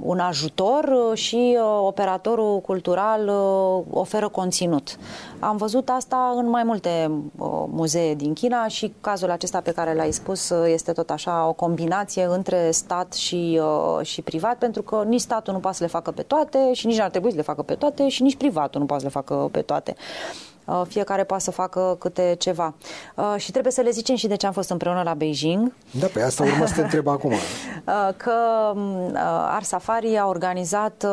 un ajutor uh, și uh, operatorul cultural uh, oferă conținut. Am văzut asta în mai multe uh, muzee din China și cazul acesta pe care l-ai spus uh, este tot așa o combinație între stat și, uh, și privat, pentru că nici statul nu poate să le facă pe toate și nici nu ar trebui să le facă pe toate și nici privatul nu poate să le facă pe toate. Uh, fiecare poate să facă câte ceva. Uh, și trebuie să le zicem și de ce am fost împreună la Beijing. Da, pe asta urmă să te întreb acum. Uh, că Art Safari a organizat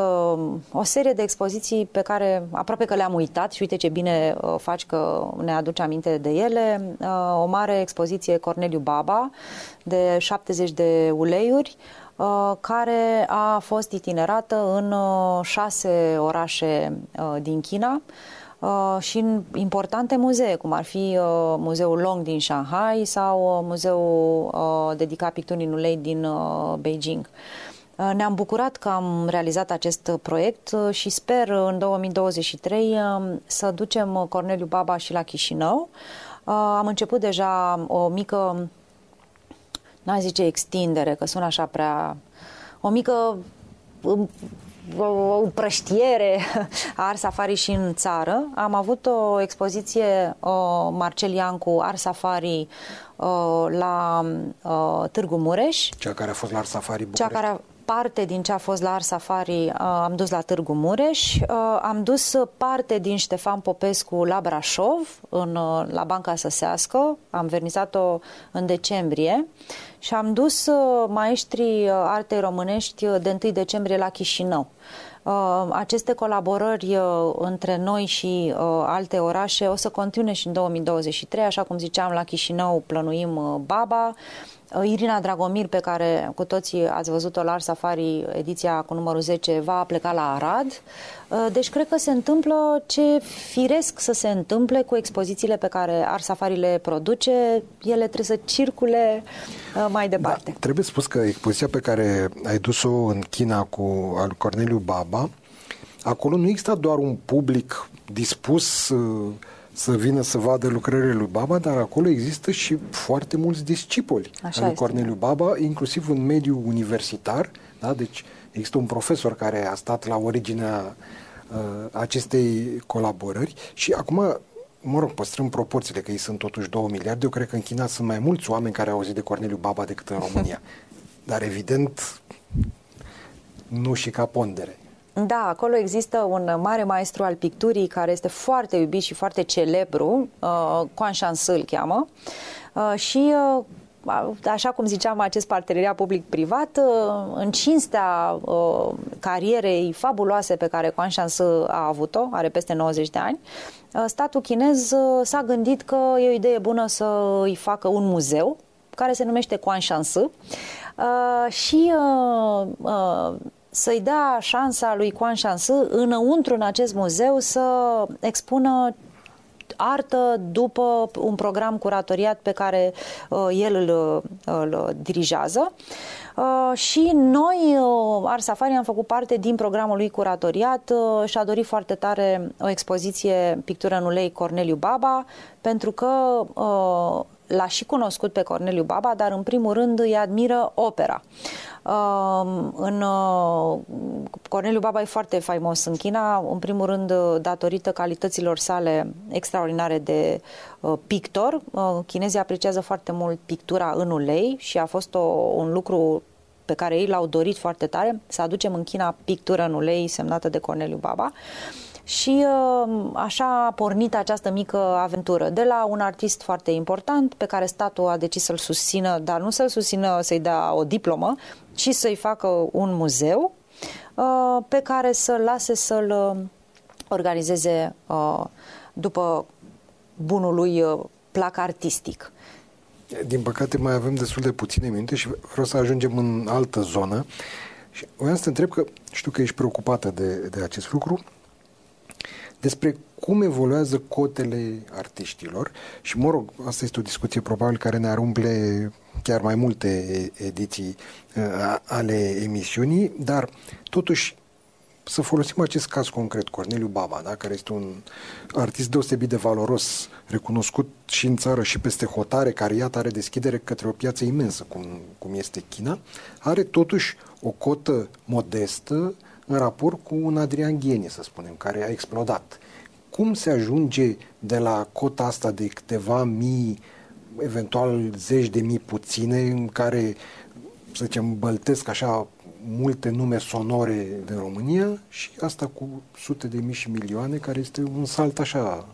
o serie de expoziții pe care aproape că le-am uitat și uite ce bine faci că ne aduce aminte de ele. O mare expoziție Corneliu Baba de 70 de uleiuri care a fost itinerată în șase orașe din China uh, și în importante muzee, cum ar fi uh, Muzeul Long din Shanghai sau uh, Muzeul uh, dedicat picturii ulei din uh, Beijing. Uh, ne-am bucurat că am realizat acest proiect uh, și sper în 2023 să ducem Corneliu Baba și la Chișinău. Am început deja o mică, n-aș zice extindere, că sună așa prea, o mică um, o împrăștiere a Art Safari și în țară. Am avut o expoziție uh, Marcel Iancu Art Safari uh, la uh, Târgu Mureș. Cea care a fost la Art Safari București. Cea care a, parte din ce a fost la Art Safari uh, am dus la Târgu Mureș, uh, am dus parte din Ștefan Popescu la Brașov, în, uh, la Banca Săsească, am vernizat-o în decembrie și am dus maestrii artei românești de 1 decembrie la Chișinău. Aceste colaborări între noi și alte orașe o să continue și în 2023, așa cum ziceam, la Chișinău plănuim Baba, Uh, Irina Dragomir, pe care cu toții ați văzut-o la Ars Safari, ediția cu numărul 10, va pleca la Arad. Uh, deci cred că se întâmplă ce firesc să se întâmple cu expozițiile pe care Ars Safari le produce. Ele trebuie să circule uh, mai departe. Da, trebuie spus că expoziția pe care ai dus-o în China cu al Corneliu Baba, acolo nu există doar un public dispus uh, să vină să vadă lucrările lui Baba, dar acolo există și foarte mulți discipoli Așa lui Corneliu Baba, inclusiv un mediu universitar, da? deci există un profesor care a stat la originea uh, acestei colaborări și acum mă rog, păstrăm proporțiile, că ei sunt totuși 2 miliarde. Eu cred că în China sunt mai mulți oameni care au auzit de Corneliu Baba decât în România. Dar evident, nu și ca pondere. Da, acolo există un mare maestru al picturii care este foarte iubit și foarte celebru, uh, Quan Shansi îl cheamă, uh, și uh, așa cum ziceam, acest parteneriat public-privat, uh, în cinstea uh, carierei fabuloase pe care Quan Shansi a avut-o, are peste 90 de ani, uh, statul chinez s-a gândit că e o idee bună să îi facă un muzeu care se numește Quan Shansi și să-i dea șansa lui Quan Shansi înăuntru în acest muzeu să expună artă după un program curatoriat pe care uh, el îl, îl dirigează. Uh, și noi, uh, Ars Safari, am făcut parte din programul lui curatoriat uh, și a dorit foarte tare o expoziție pictură în ulei Corneliu Baba, pentru că uh, l-a și cunoscut pe Corneliu Baba, dar în primul rând îi admiră opera. Uh, în uh, Corneliu Baba e foarte faimos în China, în primul rând datorită calităților sale extraordinare de uh, pictor. Uh, chinezii apreciază foarte mult pictura în ulei și a fost o, un lucru pe care ei l-au dorit foarte tare, să aducem în China pictură în ulei semnată de Corneliu Baba. Uh, și uh, așa a pornit această mică aventură de la un artist foarte important pe care statul a decis să-l susțină, dar nu să-l susțină să-i dea o diplomă, ci să-i facă un muzeu uh, pe care să-l lase să-l uh, organizeze uh, după bunului uh, plac artistic. Din păcate mai avem destul de puține minute și vreau să ajungem în altă zonă. Și vreau să te întreb că știu că ești preocupată de, de acest lucru despre cum evoluează cotele artiștilor și, mă rog, asta este o discuție probabil care ne arumple chiar mai multe ediții uh, ale emisiunii, dar totuși să folosim acest caz concret, Corneliu Baba, da, care este un artist deosebit de valoros, recunoscut și în țară și peste hotare, care iată are deschidere către o piață imensă, cum, cum este China, are totuși o cotă modestă în raport cu un Adrian Ghenie, să spunem, care a explodat. Cum se ajunge de la cota asta de câteva mii, eventual zeci de mii puține, în care, să zicem, băltesc așa multe nume sonore din România și asta cu sute de mii și milioane, care este un salt așa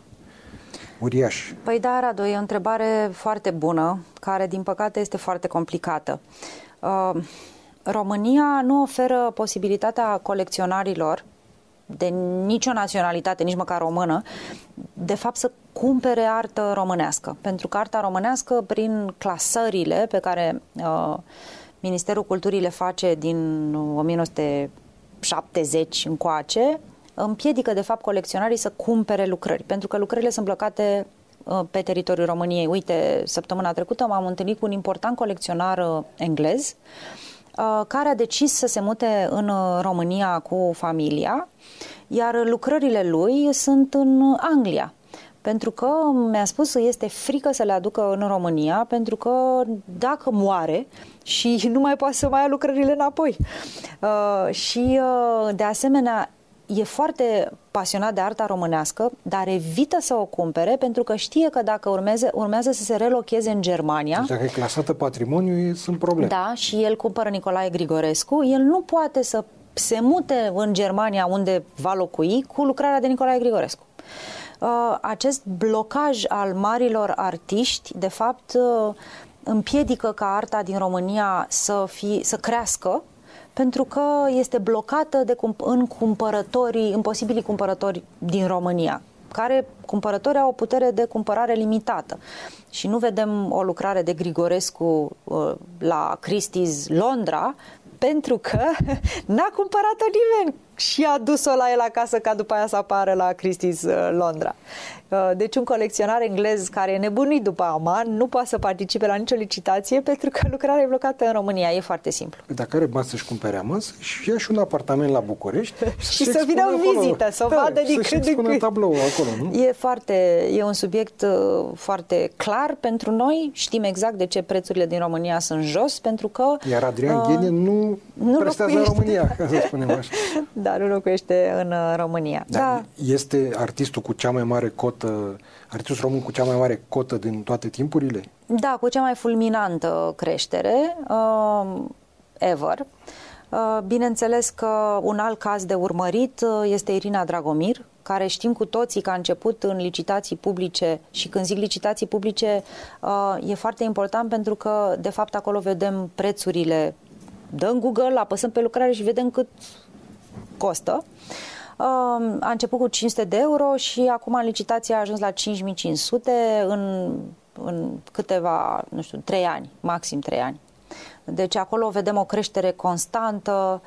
uriaș. Păi da, Radu, e o întrebare foarte bună, care din păcate este foarte complicată. Uh, România nu oferă posibilitatea colecționarilor de nicio naționalitate, nici măcar română, de fapt să cumpere artă românească. Pentru că arta românească, prin clasările pe care uh, Ministerul Culturii le face din 1970 încoace, împiedică de fapt colecționarii să cumpere lucrări, pentru că lucrările sunt blocate uh, pe teritoriul României. Uite, săptămâna trecută m-am întâlnit cu un important colecționar uh, englez uh, care a decis să se mute în România cu familia, iar lucrările lui sunt în Anglia pentru că mi-a spus că este frică să le aducă în România, pentru că dacă moare și nu mai poate să mai ia lucrările înapoi. Uh, și uh, de asemenea e foarte pasionat de arta românească, dar evită să o cumpere pentru că știe că dacă urmeze, urmează să se relocheze în Germania... Deci dacă e clasată patrimoniu, sunt probleme. Da, și el cumpără Nicolae Grigorescu, el nu poate să se mute în Germania unde va locui cu lucrarea de Nicolae Grigorescu. Uh, acest blocaj al marilor artiști, de fapt, uh, împiedică ca arta din România să, fi, să crească pentru că este blocată de, în cumpărătorii, în posibilii cumpărători din România care cumpărători au o putere de cumpărare limitată. Și nu vedem o lucrare de Grigorescu uh, la Christie's Londra pentru că n-a cumpărat-o nimeni și a dus-o la el acasă ca după aia să apară la Christie's uh, Londra. Uh, deci un colecționar englez care e nebunit după Aman nu poate să participe la nicio licitație pentru că lucrarea e blocată în România. E foarte simplu. Dacă are bani să-și cumpere Aman, și ia și un apartament la București și să vină în vizită, să da, vadă din când în când. tablou acolo, nu? E, foarte, e un subiect uh, foarte clar pentru noi. Știm exact de ce prețurile din România sunt jos, pentru că... Iar Adrian uh, Ghenie nu, nu prestează în România, ca să spunem așa. da, nu locuiește în uh, România. Da, da. Este artistul cu cea mai mare cotă cotă, artistul român cu cea mai mare cotă din toate timpurile? Da, cu cea mai fulminantă creștere uh, ever. Uh, bineînțeles că un alt caz de urmărit uh, este Irina Dragomir, care știm cu toții că a început în licitații publice și când zic licitații publice uh, e foarte important pentru că de fapt acolo vedem prețurile. Dăm Google, apăsăm pe lucrare și vedem cât costă. A început cu 500 de euro și acum în licitație a ajuns la 5500 în, în câteva, nu știu, 3 ani, maxim 3 ani. Deci acolo vedem o creștere constantă,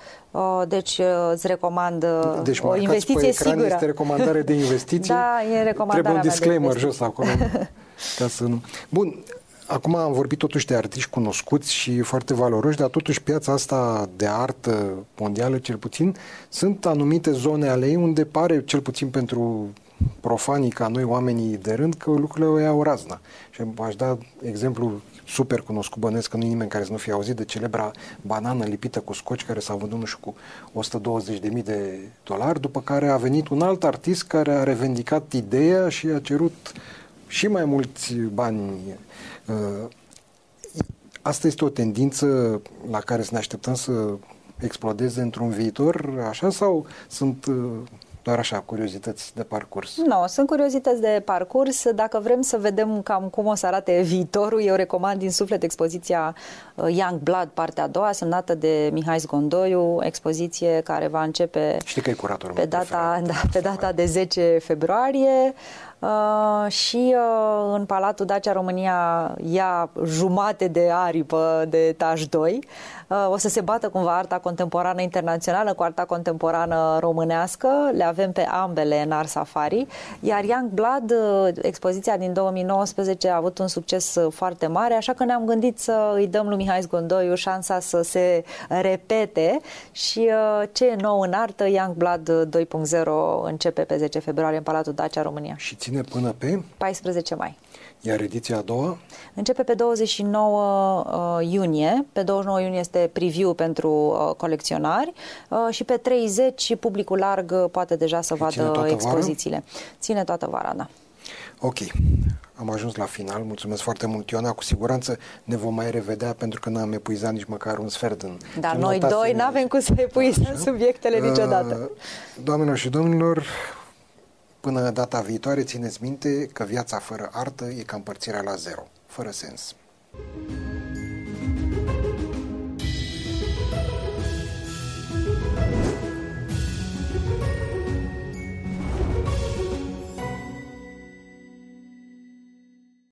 deci îți recomand deci, o investiție pe sigură. este recomandare de investiție. da, e recomandarea Trebuie un disclaimer jos acolo. ca să nu... Bun, Acum am vorbit totuși de artiști cunoscuți și foarte valoroși, dar totuși piața asta de artă mondială, cel puțin, sunt anumite zone ale ei unde pare, cel puțin pentru profanii ca noi, oamenii de rând, că lucrurile o iau razna. Și aș da exemplu super cunoscut, bănesc că nu nimeni care să nu fie auzit de celebra banană lipită cu scoci care s-a vândut, nu știu, cu 120.000 de dolari, după care a venit un alt artist care a revendicat ideea și a cerut și mai mulți bani Uh, asta este o tendință la care să ne așteptăm să explodeze într-un viitor, așa, sau sunt uh, doar așa, curiozități de parcurs. Nu, no, sunt curiozități de parcurs. Dacă vrem să vedem cam cum o să arate viitorul, eu recomand din suflet expoziția uh, Young Blood, partea a doua, semnată de Mihai Zgondoiu, expoziție care va începe Știi că e curatorul pe data, da, pe data de 10 februarie. Uh, și uh, în Palatul Dacia România ia jumate de aripă de etaj 2. Uh, o să se bată cumva arta contemporană internațională cu arta contemporană românească. Le avem pe ambele în Art Safari. Iar Young Blood, uh, expoziția din 2019, a avut un succes uh, foarte mare, așa că ne-am gândit să îi dăm lui Mihai Zgondoiu șansa să se repete și uh, ce e nou în artă, Young Blood 2.0 începe pe 10 februarie în Palatul Dacia România. Și ține până pe? 14 mai. Iar ediția a doua? Începe pe 29 uh, iunie. Pe 29 iunie este preview pentru uh, colecționari uh, și pe 30 publicul larg uh, poate deja să Ține vadă toată expozițiile. Vara? Ține toată vara, da. Ok. Am ajuns la final. Mulțumesc foarte mult, Iona. Cu siguranță ne vom mai revedea pentru că n-am epuizat nici măcar un sfert din Dar din noi doi notațiile. nu avem cum să epuizăm subiectele niciodată. Uh, Doamnelor și domnilor, până data viitoare, țineți minte că viața fără artă e ca împărțirea la zero, fără sens.